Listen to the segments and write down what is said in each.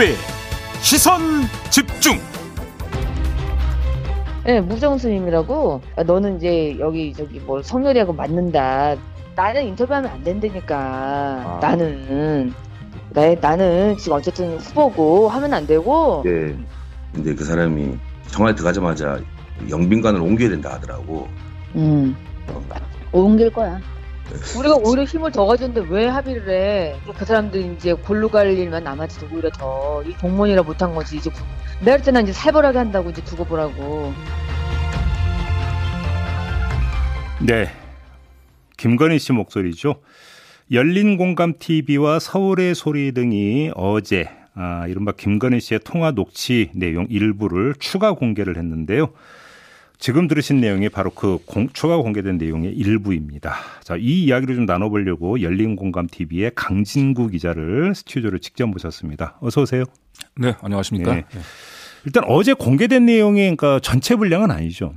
김종배 시선 집중. 네, 무정수님이라고 아, 너는 이제 여기 저기 뭐 성렬이하고 맞는다. 나는 인터뷰하면 안 된다니까. 아. 나는 나, 나는 지금 어쨌든 후보고 하면 안 되고. 네. 근데 그 사람이 청와대 들어가자마자 영빈관을 옮겨야 된다 하더라고. 음. 옮길 거야. 우리가 오히려 힘을 더 가졌는데 왜 합의를 해? 그 사람들 이제 골로 갈 일만 남았지 오히려 더. 이 공무원이라 못한 거지. 이제 구- 내가 할 때는 이제 살벌하게 한다고 이제 두고 보라고. 네. 김건희 씨 목소리죠. 열린 공감 TV와 서울의 소리 등이 어제 아, 이른바 김건희 씨의 통화 녹취 내용 일부를 추가 공개를 했는데요. 지금 들으신 내용이 바로 그 공, 추가 공개된 내용의 일부입니다. 자, 이 이야기를 좀 나눠보려고 열린 공감 TV의 강진구 기자를 스튜디오를 직접 모셨습니다. 어서 오세요. 네, 안녕하십니까? 네. 일단 어제 공개된 내용이 그러니까 전체 분량은 아니죠.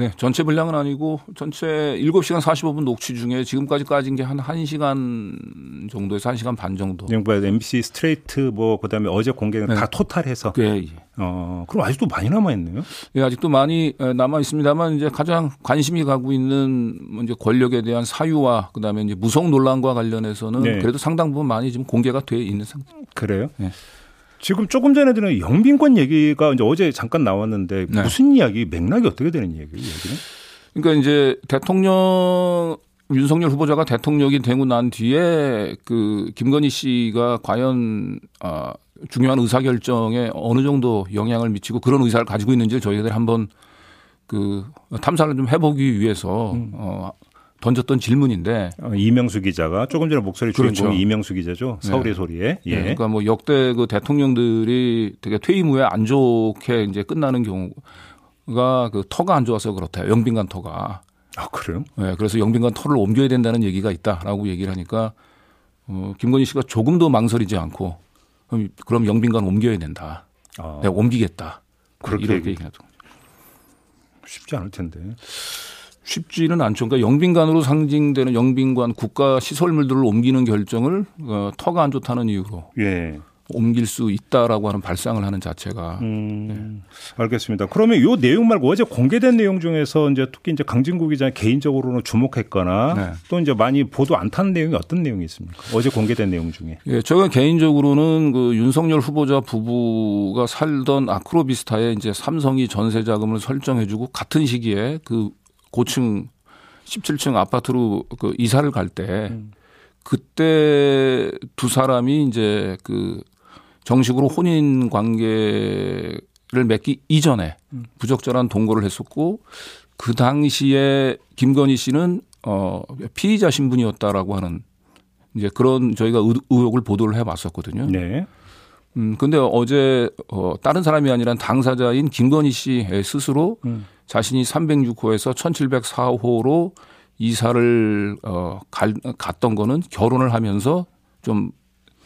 네, 전체 분량은 아니고 전체 7시간 45분 녹취 중에 지금까지 까진 게 한 1시간 정도에서 1시간 반 정도. 뭐 MBC 스트레이트 뭐 그다음에 어제 공개는 네. 다 토탈해서 예, 예. 어 그럼 아직도 많이 남아 있네요. 예, 아직도 많이 에, 남아 있습니다만 이제 가장 관심이 가고 있는 뭐 이제 권력에 대한 사유와 그다음에 이제 무속 논란과 관련해서는 네. 그래도 상당 부분 많이 지금 공개가 돼 있는 상태. 그래요? 네. 지금 조금 전에 들은 영빈권 얘기가 이제 어제 잠깐 나왔는데 네. 무슨 이야기 맥락이 어떻게 되는 얘기예요? 얘기는? 그러니까 이제 대통령 윤석열 후보자가 대통령이 되고 난 뒤에 그 김건희 씨가 과연 아 중요한 의사 결정에 어느 정도 영향을 미치고 그런 의사를 가지고 있는지를 저희들 한번 그 탐사를 좀 해보기 위해서 어 던졌던 질문인데 어, 이명수 기자가 조금 전에 목소리 주인공이 그렇죠. 이명수 기자죠. 네. 서울의 소리에. 예. 예. 그러니까 뭐 역대 그 대통령들이 되게 퇴임 후에 안 좋게 이제 끝나는 경우가 그 터가 안 좋아서 그렇다. 영빈관 터가. 아 그래요? 예, 그래서 영빈관 터를 옮겨야 된다는 얘기가 있다라고 얘기를 하니까 어, 김건희 씨가 조금도 망설이지 않고 그럼, 그럼 영빈관 옮겨야 된다. 아, 내가 옮기겠다. 그렇게 이렇게 얘기- 얘기하죠. 쉽지 않을 텐데. 쉽지는 않죠. 그러니까 영빈관으로 상징되는 영빈관 국가 시설물들을 옮기는 결정을 어, 터가 안 좋다는 이유로 예. 옮길 수 있다라고 하는 발상을 하는 자체가 음, 알겠습니다. 그러면 요 내용 말고 어제 공개된 내용 중에서 이제 특히 이제 강진구 기자 개인적으로는 주목했거나 네. 또 이제 많이 보도 안탄 내용이 어떤 내용이 있습니까? 어제 공개된 내용 중에. 예, 제가 개인적으로는 그 윤석열 후보자 부부가 살던 아크로비스타에 이제 삼성이 전세 자금을 설정해주고 같은 시기에 그 고층 17층 아파트로 그 이사를 갈때 그때 두 사람이 이제 그 정식으로 혼인 관계를 맺기 이전에 부적절한 동거를 했었고 그 당시에 김건희 씨는 어 피의자 신분이었다라고 하는 이제 그런 저희가 의- 의혹을 보도를 해 봤었거든요. 네. 음 근데 어제 어 다른 사람이 아니라 당사자인 김건희 씨 스스로 음. 자신이 306호에서 1704호로 이사를 어 갈, 갔던 거는 결혼을 하면서 좀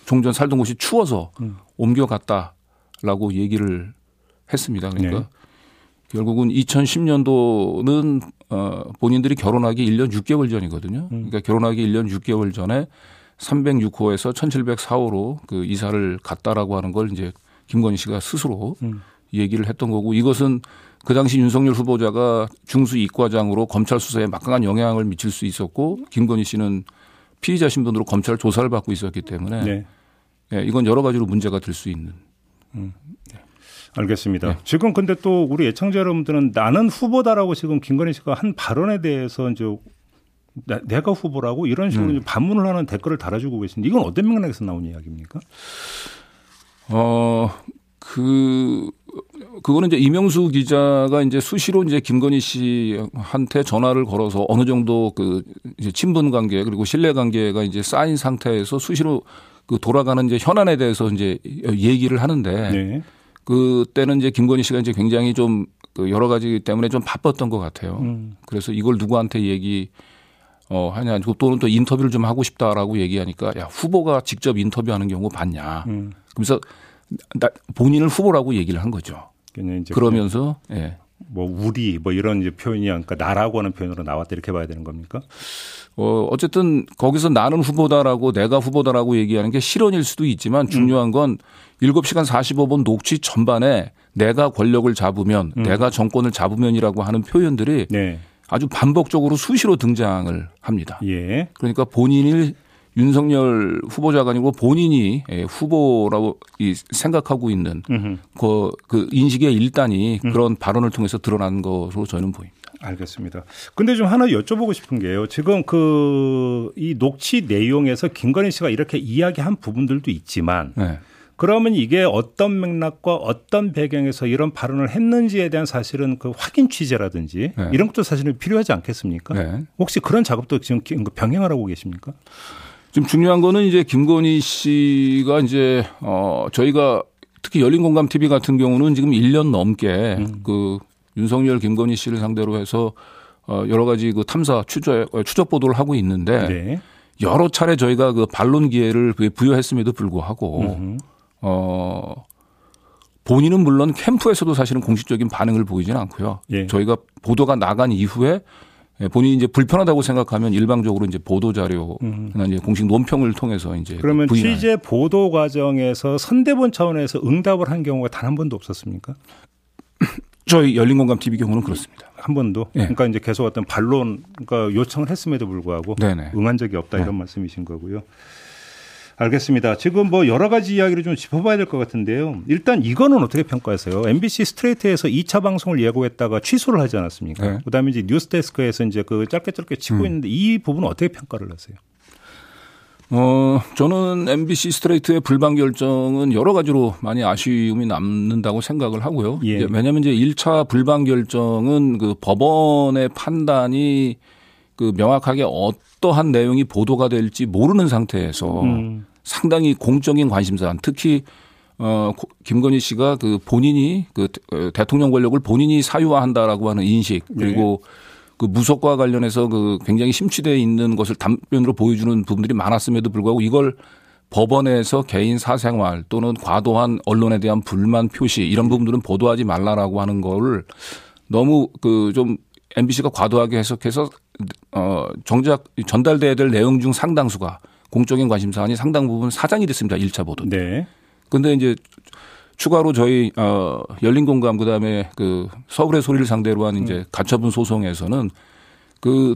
종전 살던 곳이 추워서 음. 옮겨갔다라고 얘기를 했습니다. 그러니까 네. 결국은 2010년도는 어 본인들이 결혼하기 1년 6개월 전이거든요. 음. 그러니까 결혼하기 1년 6개월 전에 306호에서 1704호로 그 이사를 갔다라고 하는 걸 이제 김건희 씨가 스스로 음. 얘기를 했던 거고 이것은 그 당시 윤석열 후보자가 중수 이과장으로 검찰 수사에 막강한 영향을 미칠 수 있었고 김건희 씨는 피의자 신분으로 검찰 조사를 받고 있었기 때문에 네. 예, 이건 여러 가지로 문제가 될 수 있는 알겠습니다. 네. 지금 근데 또 우리 애청자 여러분들은 나는 후보다라고 지금 김건희 씨가 한 발언에 대해서 이제 나- 내가 후보라고 이런 식으로 음. 반문을 하는 댓글을 달아주고 계신데 이건 어떤 맥락에서 나온 이야기입니까? 어, 그, 그거는 이제 이명수 기자가 이제 수시로 이제 김건희 씨한테 전화를 걸어서 어느 정도 그 이제 친분 관계 그리고 신뢰 관계가 이제 쌓인 상태에서 수시로 그 돌아가는 이제 현안에 대해서 이제 얘기를 하는데 네. 그때는 이제 김건희 씨가 이제 굉장히 좀 그 여러 가지 때문에 좀 바빴던 것 같아요. 음. 그래서 이걸 누구한테 얘기 어 하냐 또는 또 인터뷰를 좀 하고 싶다라고 얘기하니까 야 후보가 직접 인터뷰하는 경우 봤냐. 음. 그래서 나, 본인을 후보라고 얘기를 한 거죠. 그러면서 예. 뭐 우리 뭐 이런 이제 표현이 그러니까 나라고 하는 표현으로 나왔다 이렇게 봐야 되는 겁니까? 어, 어쨌든 거기서 나는 후보다라고 내가 후보다라고 얘기하는 게 실언일 수도 있지만 중요한 건 7시간 45분 녹취 전반에 내가 권력을 잡으면 음. 내가 정권을 잡으면이라고 하는 표현들이 네. 아주 반복적으로 수시로 등장을 합니다. 예. 그러니까 본인이 윤석열 후보자가 아니고 본인이 예, 후보라고 이 생각하고 있는. 그, 그 인식의 일단이 그런 발언을 통해서 드러난 것으로 저는 보입니다. 알겠습니다. 근데 좀 하나 여쭤보고 싶은 게요. 지금 그 이 녹취 내용에서 김건희 씨가 이렇게 이야기한 부분들도 있지만 네. 그러면 이게 어떤 맥락과 어떤 배경에서 이런 발언을 했는지에 대한 사실은 그 확인 취재라든지 네. 이런 것도 사실은 필요하지 않겠습니까? 네. 혹시 그런 작업도 지금 병행을 하고 계십니까? 지금 중요한 거는 이제 김건희 씨가 이제 어 저희가 특히 열린 공감 TV 같은 경우는 지금 1년 넘게 음. 그 윤석열 김건희 씨를 상대로 해서 어 여러 가지 그 탐사 추적 추적 보도를 하고 있는데 네. 여러 차례 저희가 그 반론 기회를 부여했음에도 불구하고 음흠. 어 본인은 물론 캠프에서도 사실은 공식적인 반응을 보이지는 않고요. 예. 저희가 보도가 나간 이후에 예, 본인이 이제 불편하다고 생각하면 일방적으로 이제 보도 자료나 이제 공식 논평을 통해서 이제 음. 그러면 부인하는. 취재 보도 과정에서 선대본 차원에서 응답을 한 경우가 단 한 번도 없었습니까? 저희 열린공감 TV 경우는 그렇습니다. 한 번도. 예. 그러니까 이제 계속 어떤 반론, 그러니까 요청을 했음에도 불구하고 네네. 응한 적이 없다 이런 네. 말씀이신 거고요. 알겠습니다. 지금 뭐 여러 가지 이야기를 좀 짚어봐야 될 것 같은데요. 일단 이거는 어떻게 평가하세요? MBC 스트레이트에서 2차 방송을 예고했다가 취소를 하지 않았습니까? 네. 그다음에 이제 뉴스데스크에서 이제 그 짧게 짧게 치고 음. 있는데 이 부분은 어떻게 평가를 하세요? 어, 저는 MBC 스트레이트의 불방 결정은 여러 가지로 많이 아쉬움이 남는다고 생각을 하고요. 예. 왜냐하면 이제 1차 불방 결정은 그 법원의 판단이 그 명확하게 어떠한 내용이 보도가 될지 모르는 상태에서 음. 상당히 공적인 관심사, 특히 어 고- 김건희 씨가 그 본인이 그 대- 어, 대통령 권력을 본인이 사유화한다라고 하는 인식 그리고 그 무속과 관련해서 그 굉장히 심취되어 있는 것을 단면으로 보여주는 부분들이 많았음에도 불구하고 이걸 법원에서 개인 사생활 또는 과도한 언론에 대한 불만 표시 이런 부분들은 보도하지 말라라고 하는 거를 너무 그 좀 MBC가 과도하게 해석해서 어 정작 전달돼야 될 내용 중 상당수가 공적인 관심 사안이 상당 부분 사장이 됐습니다. 1차 보도. 네. 근데 이제 추가로 저희 어 열린 공감 그다음에 그 서울의 소리를 상대로 한 이제 가처분 소송에서는 그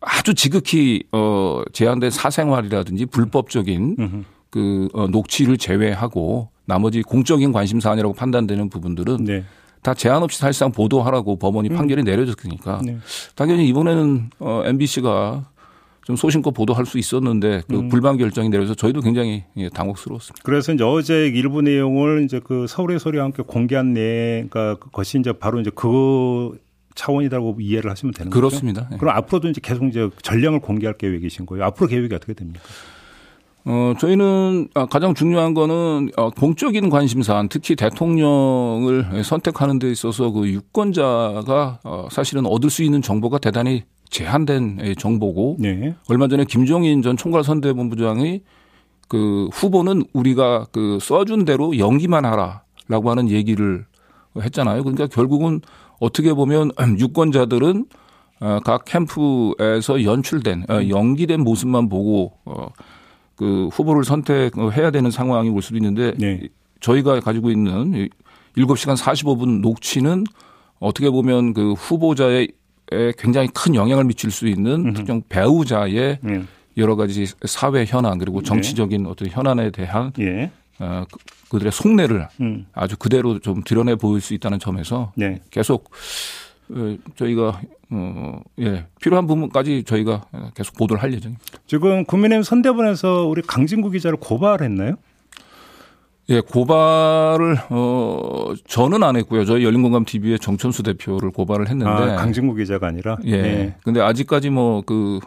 아주 지극히 어 제한된 사생활이라든지 불법적인. 그 어, 녹취를 제외하고 나머지 공적인 관심 사안이라고 판단되는 부분들은 네. 다 제한 없이 사실상 보도하라고 법원이 판결이 내려졌으니까 네. 당연히 이번에는 어 MBC가 좀 소신껏 보도할 수 있었는데 그 불방 결정이 내려서 저희도 굉장히 예, 당혹스러웠습니다. 그래서 이제 어제 일부 내용을 이제 그 서울의 소리와 함께 공개한 내, 그러니까 그것이 이제 바로 이제 그 차원이라고 이해를 하시면 되는 거죠. 그렇습니다. 예. 그럼 앞으로도 이제 계속 이제 전량을 공개할 계획이신 거예요. 앞으로 계획이 어떻게 됩니까? 어, 저희는 아, 가장 중요한 거는 어, 공적인 관심사안, 특히 대통령을 선택하는 데 있어서 그 유권자가 어, 사실은 얻을 수 있는 정보가 대단히 제한된 예, 정보고 네. 얼마 전에 김종인 전 총괄 선대본부장이 그 후보는 우리가 그 써준 대로 연기만 하라라고 하는 얘기를 했잖아요. 그러니까 결국은 어떻게 보면 유권자들은 어, 각 캠프에서 연출된 어, 연기된 모습만 보고 어, 그 후보를 선택해야 되는 상황이 올 수도 있는데 네. 저희가 가지고 있는 이 7시간 45분 녹취는 어떻게 보면 그 후보자의 굉장히 큰 영향을 미칠 수 있는 특정 배우자의 네. 여러 가지 사회 현안 그리고 정치적인 어떤 현안에 대한 예. 어, 그- 그들의 속내를 음. 아주 그대로 좀 드러내 보일 수 있다는 점에서 네. 계속 어, 저희가 어, 예, 필요한 부분까지 저희가 계속 보도를 할 예정입니다. 지금 국민의힘 선대본에서 우리 강진구 기자를 고발했나요? 예, 고발을 어 저는 안 했고요. 저희 열린공감 TV의 정천수 대표를 고발을 했는데 아, 강진구 기자가 아니라. 예. 네. 근데 아직까지 뭐 그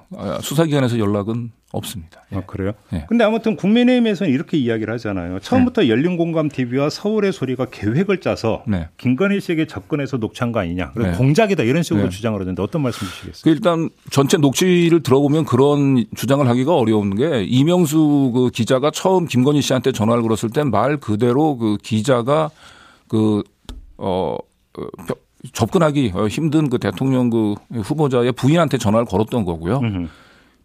수사기관에서 연락은 없습니다. 예. 아, 그래요? 예. 근데 아무튼 국민의힘에서는 이렇게 이야기를 하잖아요. 처음부터 열린공감 TV와 서울의 소리가 계획을 짜서 네. 김건희 씨에게 접근해서 녹취한 거 아니냐. 네. 공작이다 이런 식으로 네. 주장을 하던데 어떤 말씀 주시겠어요? 그 일단 전체 녹취를 들어보면 그런 주장을 하기가 어려운 게 이명수 그 기자가 처음 김건희 씨한테 전화를 걸었을 때말 그대로 그 기자가 그, 어, 어, 벼- 접근하기 어, 힘든 그 대통령 그 후보자의 부인한테 전화를 걸었던 거고요.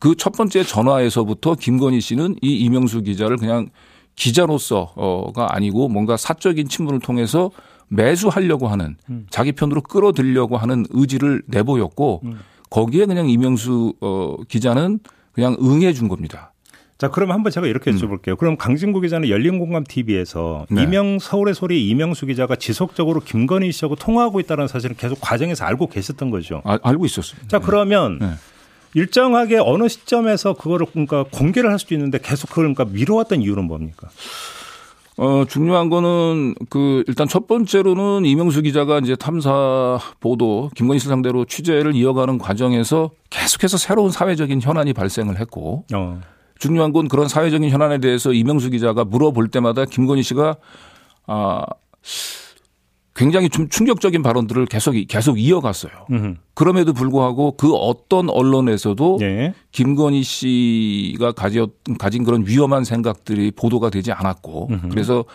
그 첫 번째 전화에서부터 김건희 씨는 이 이명수 기자를 그냥 기자로서가 아니고 뭔가 사적인 친분을 통해서 매수하려고 하는 자기 편으로 끌어들이려고 하는 의지를 내보였고 거기에 그냥 이명수 어 기자는 그냥 응해 준 겁니다. 자, 그럼 한번 제가 이렇게 여쭤볼게요. 그럼 강진구 기자는 열린공감 TV에서 네. 이명 서울의 소리 이명수 기자가 지속적으로 김건희 씨하고 통화하고 있다는 사실은 계속 과정에서 알고 계셨던 거죠. 아, 알고 있었습니다. 자, 그러면 네. 일정하게 어느 시점에서 그거를 그러니까 공개를 할 수도 있는데 계속 그걸 그러니까 미뤄왔던 이유는 뭡니까? 어, 중요한 거는 그 일단 첫 번째로는 이명수 기자가 이제 탐사 보도 김건희 씨 상대로 취재를 이어가는 과정에서 계속해서 새로운 사회적인 현안이 발생을 했고 어. 중요한 건 그런 사회적인 현안에 대해서 이명수 기자가 물어볼 때마다 김건희 씨가 아 굉장히 좀 충격적인 발언들을 계속 계속 이어갔어요. 음흠. 그럼에도 불구하고 그 어떤 언론에서도 예. 김건희 씨가 가졌, 가진 그런 위험한 생각들이 보도가 되지 않았고 그래서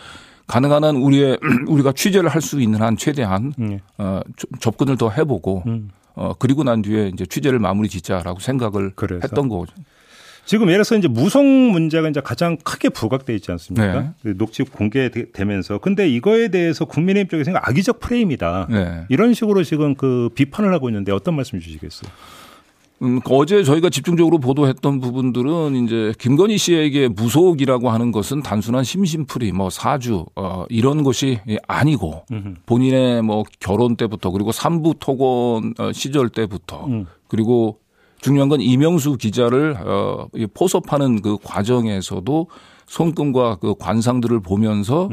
가능한 한 우리의 우리가 취재를 할 수 있는 한 최대한 음. 어, 저- 접근을 더 해보고 음. 어, 그리고 난 뒤에 이제 취재를 마무리 짓자라고 생각을 그래서? 했던 거죠. 지금 예를 들어서 이제 무송 문제가 이제 가장 크게 부각돼 있지 않습니까? 네. 그 녹취 공개되면서 근데 이거에 대해서 국민의힘 쪽에서 악의적 프레임이다. 네. 이런 식으로 지금 그 비판을 하고 있는데 어떤 말씀 주시겠어요? 음, 어제 저희가 집중적으로 보도했던 부분들은 이제 김건희 씨에게 무속이라고 하는 것은 단순한 심심풀이, 뭐 사주, 어, 이런 것이 아니고 본인의 뭐 결혼 때부터 그리고 삼부 토건 어, 시절 때부터 음. 그리고 중요한 건 이명수 기자를 어, 이 포섭하는 그 과정에서도 손금과 그 관상들을 보면서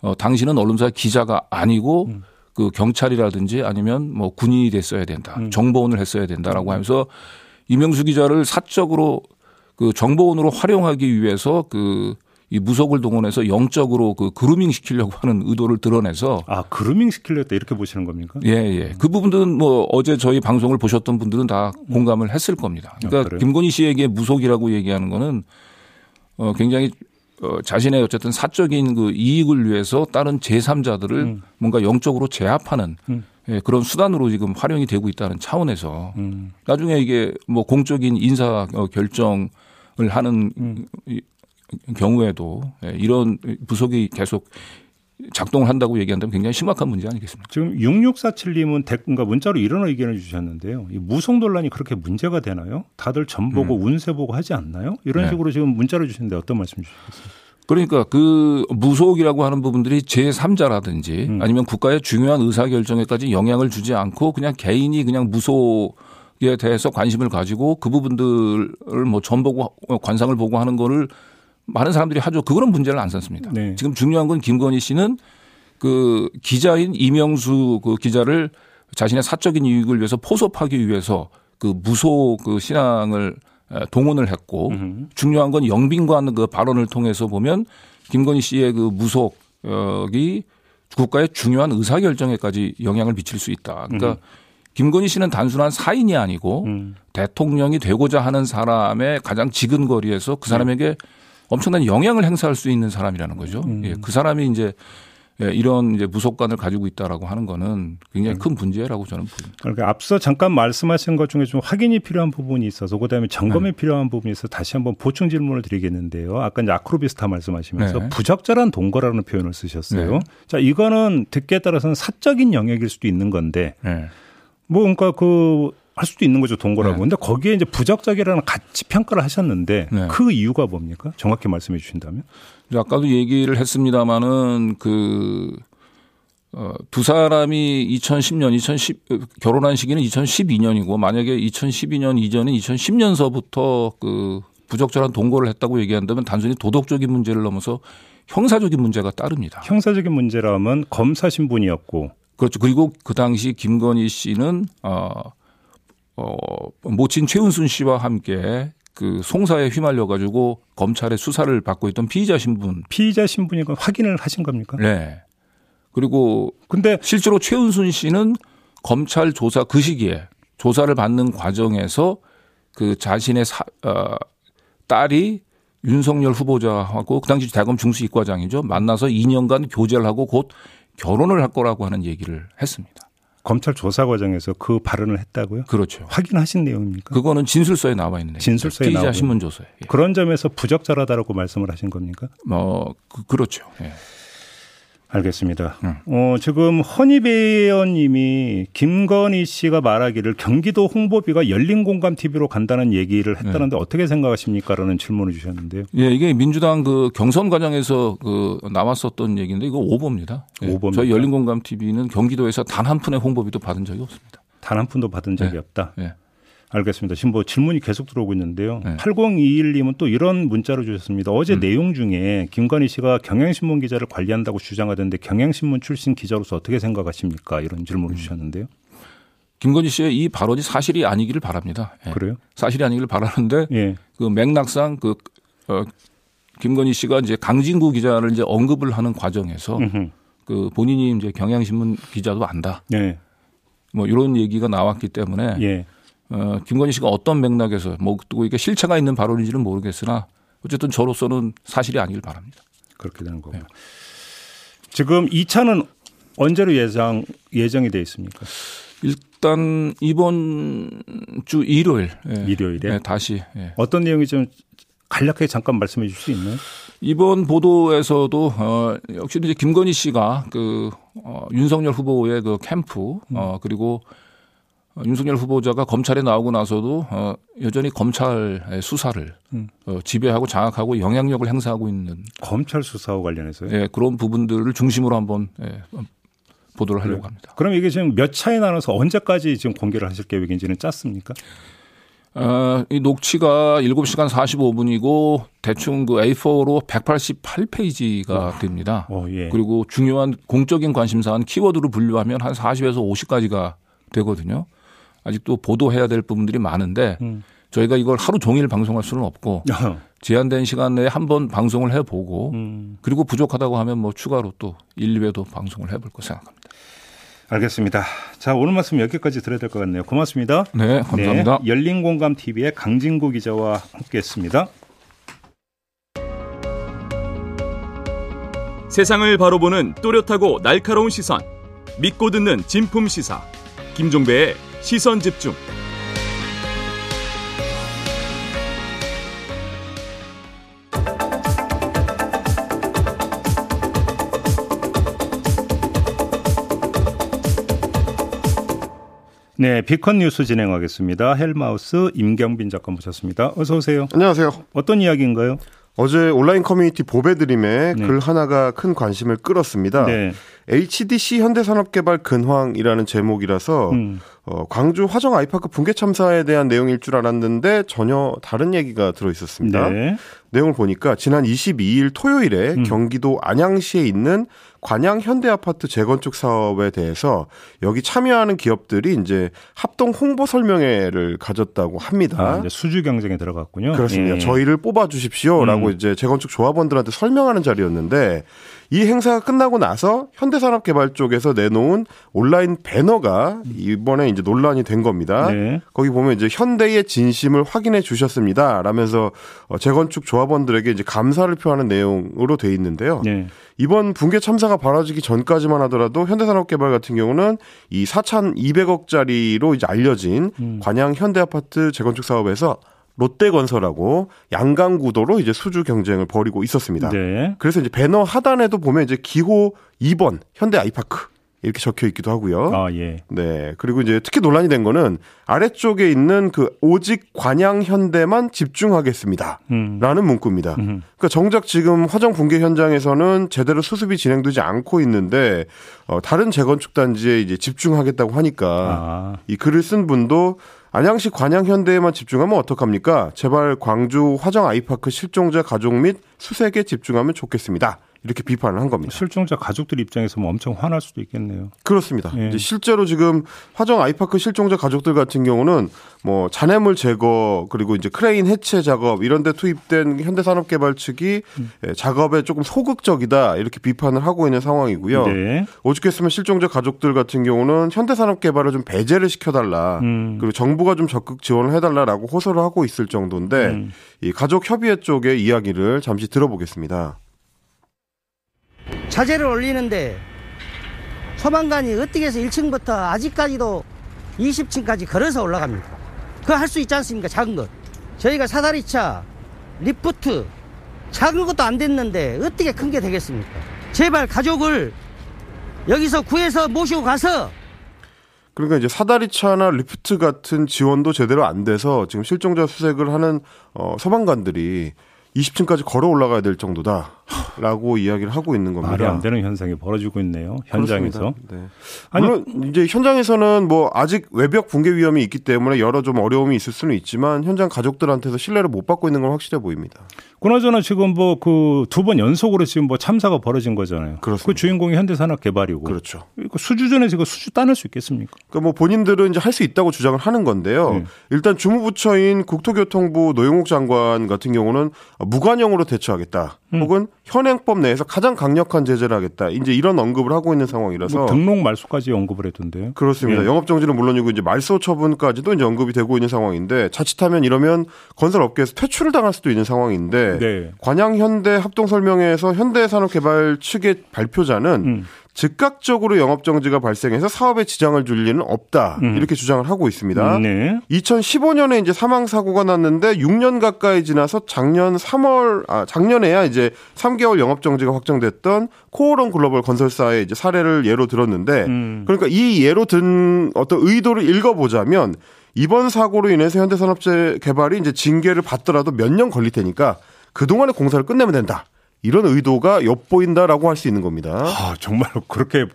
어, 당신은 언론사 기자가 아니고 그 경찰이라든지 아니면 뭐 군인이 됐어야 된다. 정보원을 했어야 된다라고 하면서 이명수 기자를 사적으로 그 정보원으로 활용하기 위해서 그 이 무속을 동원해서 영적으로 그 그루밍 시키려고 하는 의도를 드러내서 아 그루밍 시키려다 이렇게 보시는 겁니까? 예, 예. 그 부분들은 뭐 어제 저희 방송을 보셨던 분들은 다 공감을 했을 겁니다. 아, 그러니까 그래요? 김건희 씨에게 무속이라고 얘기하는 거는 어 굉장히 어 자신의 어쨌든 사적인 그 이익을 위해서 다른 제3자들을 뭔가 영적으로 제압하는 음. 예, 그런 수단으로 지금 활용이 되고 있다는 차원에서 음. 나중에 이게 뭐 공적인 인사 어, 결정을 하는 음. 이 경우에도 예, 이런 부속이 계속 작동을 한다고 얘기한다면 굉장히 심각한 문제 아니겠습니까? 지금 6647님은 댓글과 문자로 이런 의견을 주셨는데요. 이 무속 논란이 그렇게 문제가 되나요? 다들 점 보고 운세 보고 하지 않나요? 이런 네. 식으로 지금 문자로 주시는데 어떤 말씀 주시겠어요? 그러니까 그 무속이라고 하는 부분들이 제3자라든지 음. 아니면 국가의 중요한 의사결정에까지 영향을 주지 않고 그냥 개인이 그냥 무속 에 대해서 관심을 가지고 그 부분들을 뭐 전보고 관상을 보고 하는 거를 많은 사람들이 하죠. 그거는 문제를 안 삼습니다. 네. 지금 중요한 건 김건희 씨는 그 기자인 이명수 그 기자를 자신의 사적인 이익을 위해서 포섭하기 위해서 그 무속 그 신앙을 에, 동원을 했고 음흠. 중요한 건 영빈관 그 발언을 통해서 보면 김건희 씨의 그 무속이 국가의 중요한 의사결정에까지 영향을 미칠 수 있다. 그러니까 김건희 씨는 단순한 사인이 아니고 음. 대통령이 되고자 하는 사람의 가장 지근 거리에서 그 사람에게 엄청난 영향을 행사할 수 있는 사람이라는 거죠. 예, 그 사람이 이제 예, 이런 이제 무속관을 가지고 있다라고 하는 거는 굉장히 큰 문제라고 저는 보입니다. 그러니까 앞서 잠깐 말씀하신 것 중에 좀 확인이 필요한 부분이 있어서 그다음에 점검이 네. 필요한 부분이 있어서 다시 한번 보충 질문을 드리겠는데요. 아까 이제 아크로비스타 말씀하시면서 네. 부적절한 동거라는 표현을 쓰셨어요. 네. 자, 이거는 듣기에 따라서는 사적인 영역일 수도 있는 건데 네. 뭐 그러니까 그 할 수도 있는 거죠 동거라고. 네. 근데 거기에 이제 부적절이라는 가치 평가를 하셨는데 네. 그 이유가 뭡니까? 정확히 말씀해 주신다면? 아까도 얘기를 했습니다마는 그, 어, 두 사람이 2010년, 2010, 결혼한 시기는 2012년이고 만약에 2012년 이전인 2010년서부터 그 부적절한 동거를 했다고 얘기한다면 단순히 도덕적인 문제를 넘어서 형사적인 문제가 따릅니다. 형사적인 문제라면 검사 신분이었고 그렇죠. 그리고 그 당시 김건희 씨는 어, 어, 모친 최은순 씨와 함께 그 송사에 휘말려 가지고 검찰의 수사를 받고 있던 피의자 신분. 피의자 신분이 확인을 하신 겁니까? 네. 그리고 근데 실제로 최은순 씨는 검찰 조사 그 시기에 조사를 받는 과정에서 그 자신의 사, 어, 딸이 윤석열 후보자하고 그 당시 대검 중수 이과장이죠. 만나서 2년간 교제를 하고 곧 결혼을 할 거라고 하는 얘기를 했습니다. 검찰 조사 과정에서 그 발언을 했다고요? 그렇죠. 확인하신 내용입니까? 그거는 진술서에 나와 있는 진술서에 피의자 나오고 신문조서에. 예. 그런 점에서 부적절하다라고 말씀을 하신 겁니까? 뭐 그, 그렇죠. 예. 알겠습니다. 음. 어, 지금 허니베 의원님이 김건희 씨가 말하기를 경기도 홍보비가 열린 공감 TV로 간다는 얘기를 했다는데 어떻게 생각하십니까?라는 질문을 주셨는데요. 예, 이게 민주당 그 경선 과정에서 그 나왔었던 얘기인데 이거 오보입니다. 예. 오보입니까? 저희 열린 공감 TV는 경기도에서 단 한 푼의 홍보비도 받은 적이 없습니다. 단 한 푼도 받은 적이 네. 없다. 예. 알겠습니다. 지금 뭐 질문이 계속 들어오고 있는데요. 네. 8021님은 또 이런 문자를 주셨습니다. 어제 음. 내용 중에 김건희 씨가 경향신문 기자를 관리한다고 주장하던데 경향신문 출신 기자로서 어떻게 생각하십니까? 이런 음. 질문을 주셨는데요. 김건희 씨의 이 발언이 사실이 아니기를 바랍니다. 예. 그래요? 사실이 아니기를 바라는데 예. 그 맥락상 그 어, 김건희 씨가 이제 강진구 기자를 이제 언급을 하는 과정에서 음흠. 그 본인이 이제 경향신문 기자도 안다. 예. 뭐 이런 얘기가 나왔기 때문에 예. 어, 김건희 씨가 어떤 맥락에서 뭐또 이게 실체가 있는 발언인지는 모르겠으나 어쨌든 저로서는 사실이 아니길 바랍니다. 그렇게 되는 거고. 네. 지금 2차는 언제로 예정 예정이 돼 있습니까? 일단 이번 주 일요일 예. 일요일에 예, 다시 예. 어떤 내용이 좀 간략하게 잠깐 말씀해 주실 수 있나요? 이번 보도에서도 어 역시 이제 김건희 씨가 그 어, 윤석열 후보의 그 캠프 어 그리고 어, 윤석열 후보자가 검찰에 나오고 나서도 어 여전히 검찰의 수사를 음. 어, 지배하고 장악하고 영향력을 행사하고 있는 검찰 수사와 관련해서요. 예, 그런 부분들을 중심으로 한번 예, 보도를 하려고 그래요? 합니다. 그럼 이게 지금 몇 차에 나눠서 언제까지 지금 공개를 하실 계획인지는 짰습니까? 어, 이 녹취가 7시간 45분이고 대충 그 A4로 188페이지가 됩니다. 어, 예. 그리고 중요한 공적인 관심사는 키워드로 분류하면 한 40에서 50까지가 되거든요. 아직도 보도해야 될 부분들이 많은데 음. 저희가 이걸 하루 종일 방송할 수는 없고 제한된 시간 내에 한 번 방송을 해보고 음, 그리고 부족하다고 하면 뭐 추가로 또 1, 2회도 방송을 해볼 거 생각합니다. 알겠습니다. 자, 오늘 말씀 여기까지 들어야 될 것 같네요. 고맙습니다. 네, 감사합니다. 네, 열린공감 TV의 강진구 기자와 함께했습니다. 세상을 바로 보는 또렷하고 날카로운 시선 믿고 듣는 진품 시사 김종배의 시선 집중 네, B컷 뉴스 진행하겠습니다. 헬마우스 임경빈 작가 모셨습니다. 어서 오세요. 안녕하세요. 어떤 이야기인가요? 어제 온라인 커뮤니티 보배드림에 네. 글 하나가 큰 관심을 끌었습니다. 네. HDC 현대산업개발 근황이라는 제목이라서 음. 어, 광주 화정 아이파크 붕괴 참사에 대한 내용일 줄 알았는데 전혀 다른 얘기가 들어 있었습니다. 네. 내용을 보니까 지난 22일 토요일에 음. 경기도 안양시에 있는 관양 현대 아파트 재건축 사업에 대해서 여기 참여하는 기업들이 이제 합동 홍보 설명회를 가졌다고 합니다. 아, 이제 수주 경쟁에 들어갔군요. 그렇습니다. 예. 저희를 뽑아 주십시오라고 음. 이제 재건축 조합원들한테 설명하는 자리였는데 이 행사가 끝나고 나서 현대산업개발 쪽에서 내놓은 온라인 배너가 이번에 이제 논란이 된 겁니다. 네. 거기 보면 이제 현대의 진심을 확인해 주셨습니다. 라면서 어, 재건축 조합원들에게 이제 감사를 표하는 내용으로 돼 있는데요. 네. 이번 붕괴 참사가 벌어지기 전까지만 하더라도 현대산업개발 같은 경우는 이 4,200억짜리로 이제 알려진 음. 관양 현대아파트 재건축 사업에서 롯데건설하고 양강구도로 이제 수주 경쟁을 벌이고 있었습니다. 네. 그래서 이제 배너 하단에도 보면 이제 기호 2번 현대 아이파크 이렇게 적혀 있기도 하고요. 아, 예. 네. 그리고 이제 특히 논란이 된 거는 아래쪽에 있는 그 오직 관양 현대만 집중하겠습니다. 음. 라는 문구입니다. 음. 그러니까 정작 지금 화정 붕괴 현장에서는 제대로 수습이 진행되지 않고 있는데 어, 다른 재건축 단지에 이제 집중하겠다고 하니까 아. 이 글을 쓴 분도 안양시 관양 현대에만 집중하면 어떡합니까? 제발 광주 화정 아이파크 실종자 가족 및 수색에 집중하면 좋겠습니다. 이렇게 비판을 한 겁니다. 실종자 가족들 입장에서 뭐 엄청 화날 수도 있겠네요. 그렇습니다. 예. 실제로 지금 화정 아이파크 실종자 가족들 같은 경우는 뭐 잔해물 제거 그리고 이제 크레인 해체 작업 이런 데 투입된 현대산업개발 측이 음. 예, 작업에 조금 소극적이다 이렇게 비판을 하고 있는 상황이고요. 네. 오죽했으면 실종자 가족들 같은 경우는 현대산업개발을 좀 배제를 시켜달라. 음. 그리고 정부가 좀 적극 지원을 해달라라고 호소를 하고 있을 정도인데 음. 이 가족 협의회 쪽의 이야기를 잠시 들어보겠습니다. 자재를 올리는데 소방관이 어떻게 해서 1층부터 아직까지도 20층까지 걸어서 올라갑니까? 그거 할 수 있지 않습니까? 작은 것. 저희가 사다리차, 리프트, 작은 것도 안 됐는데 어떻게 큰 게 되겠습니까? 제발 가족을 여기서 구해서 모시고 가서 그러니까 이제 사다리차나 리프트 같은 지원도 제대로 안 돼서 지금 실종자 수색을 하는 어, 소방관들이 20층까지 걸어 올라가야 될 정도다 라고 이야기를 하고 있는 겁니다. 말이 안 되는 현상이 벌어지고 있네요. 현장에서. 네. 아니- 물론 이제 현장에서는 뭐 아직 외벽 붕괴 위험이 있기 때문에 여러 좀 어려움이 있을 수는 있지만 현장 가족들한테서 신뢰를 못 받고 있는 건 확실해 보입니다. 그나저나 지금 뭐 그 두 번 연속으로 지금 뭐 참사가 벌어진 거잖아요. 그렇습니다. 그 주인공이 현대산업개발이고. 그렇죠. 이거 수주전에서 이거 수주 따낼 수 있겠습니까? 그러니까 뭐 본인들은 이제 할 수 있다고 주장을 하는 건데요. 네. 일단 주무부처인 국토교통부 노영욱 장관 같은 경우는 무관용으로 대처하겠다. 음. 혹은 현행법 내에서 가장 강력한 제재를 하겠다. 이제 이런 언급을 하고 있는 상황이라서 뭐 등록 말소까지 언급을 했던데요. 그렇습니다. 예. 영업 정지는 물론이고 이제 말소 처분까지도 이제 언급이 되고 있는 상황인데 자칫하면 이러면 건설 업계에서 퇴출을 당할 수도 있는 상황인데 네. 관양 현대 합동 설명회에서 현대산업개발 측의 발표자는 음. 즉각적으로 영업 정지가 발생해서 사업에 지장을 줄 리는 없다 음. 이렇게 주장을 하고 있습니다. 네. 2015년에 이제 사망 사고가 났는데 6년 가까이 지나서 작년 3월 아 작년에야 이제 3개월 영업 정지가 확정됐던 코오롱 글로벌 건설사의 이제 사례를 예로 들었는데 음. 그러니까 이 예로 든 어떤 의도를 읽어보자면 이번 사고로 인해서 현대산업재 개발이 이제 징계를 받더라도 몇 년 걸릴 테니까 그 동안에 공사를 끝내면 된다. 이런 의도가 엿보인다라고 할 수 있는 겁니다. 아, 정말 그렇게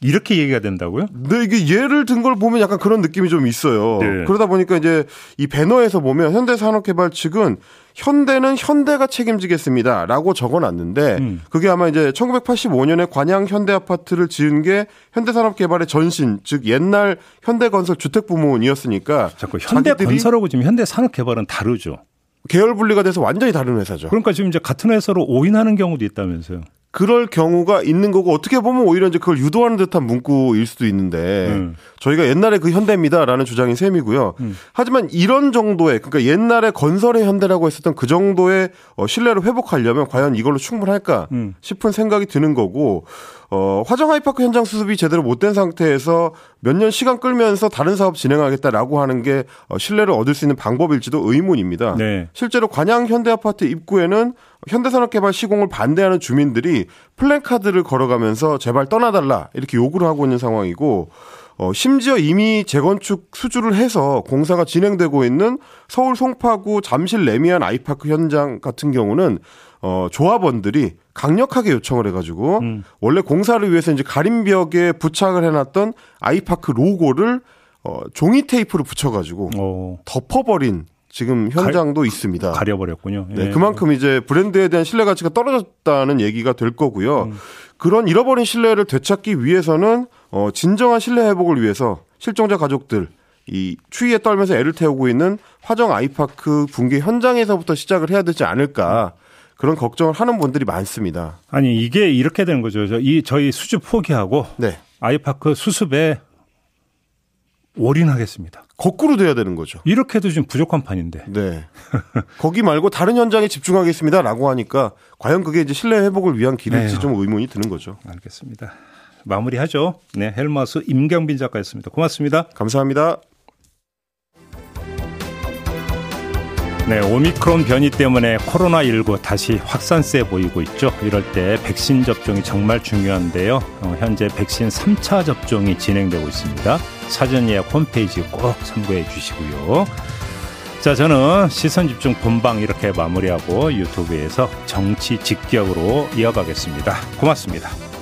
이렇게 얘기가 된다고요? 근데 이게 예를 든 걸 보면 약간 그런 느낌이 좀 있어요. 네. 그러다 보니까 이제 이 배너에서 보면 현대산업개발 측은 현대는 현대가 책임지겠습니다 라고 적어 놨는데 음. 그게 아마 이제 1985년에 관양 현대 아파트를 지은 게 현대산업개발의 전신 즉 옛날 현대건설 주택부문이었으니까 자꾸 현대 자기들이 건설하고 지금 현대 산업개발은 다르죠. 계열 분리가 돼서 완전히 다른 회사죠. 그러니까 지금 이제 같은 회사로 오인하는 경우도 있다면서요. 그럴 경우가 있는 거고 어떻게 보면 오히려 이제 그걸 유도하는 듯한 문구일 수도 있는데 음. 저희가 옛날에 그 현대입니다라는 주장인 셈이고요. 음. 하지만 이런 정도의 그러니까 옛날에 건설의 현대라고 했었던 그 정도의 어, 신뢰를 회복하려면 과연 이걸로 충분할까 음. 싶은 생각이 드는 거고 어, 화정 하이파크 현장 수습이 제대로 못 된 상태에서 몇 년 시간 끌면서 다른 사업 진행하겠다라고 하는 게 어, 신뢰를 얻을 수 있는 방법일지도 의문입니다. 네. 실제로 관양 현대아파트 입구에는 현대산업개발 시공을 반대하는 주민들이 플랜카드를 걸어가면서 제발 떠나달라 이렇게 요구를 하고 있는 상황이고 어, 심지어 이미 재건축 수주를 해서 공사가 진행되고 있는 서울 송파구 잠실 레미안 아이파크 현장 같은 경우는 어, 조합원들이 강력하게 요청을 해가지고 음. 원래 공사를 위해서 이제 가림벽에 부착을 해놨던 아이파크 로고를 어, 종이 테이프를 붙여가지고 어, 덮어버린 지금 현장도 있습니다. 가려버렸군요. 네, 예. 그만큼 이제 브랜드에 대한 신뢰 가치가 떨어졌다는 얘기가 될 거고요. 음. 그런 잃어버린 신뢰를 되찾기 위해서는 어, 진정한 신뢰 회복을 위해서 실종자 가족들 이 추위에 떨면서 애를 태우고 있는 화정 아이파크 붕괴 현장에서부터 시작을 해야 되지 않을까 그런 걱정을 하는 분들이 많습니다. 아니 이게 이렇게 되는 거죠. 저, 이 저희 수주 포기하고 네, 아이파크 수습에 올인하겠습니다. 거꾸로 돼야 되는 거죠. 이렇게 해도 지금 부족한 판인데. 네. 거기 말고 다른 현장에 집중하겠습니다라고 하니까 과연 그게 이제 신뢰 회복을 위한 길일지 네. 좀 의문이 드는 거죠. 알겠습니다. 마무리하죠. 네, 헬마스 임경빈 작가였습니다. 고맙습니다. 감사합니다. 네, 오미크론 변이 때문에 코로나19 다시 확산세 보이고 있죠. 이럴 때 백신 접종이 정말 중요한데요. 어, 현재 백신 3차 접종이 진행되고 있습니다. 사전 예약 홈페이지 꼭 참고해 주시고요. 자, 저는 시선 집중 본방 이렇게 마무리하고 유튜브에서 정치 직격으로 이어가겠습니다. 고맙습니다.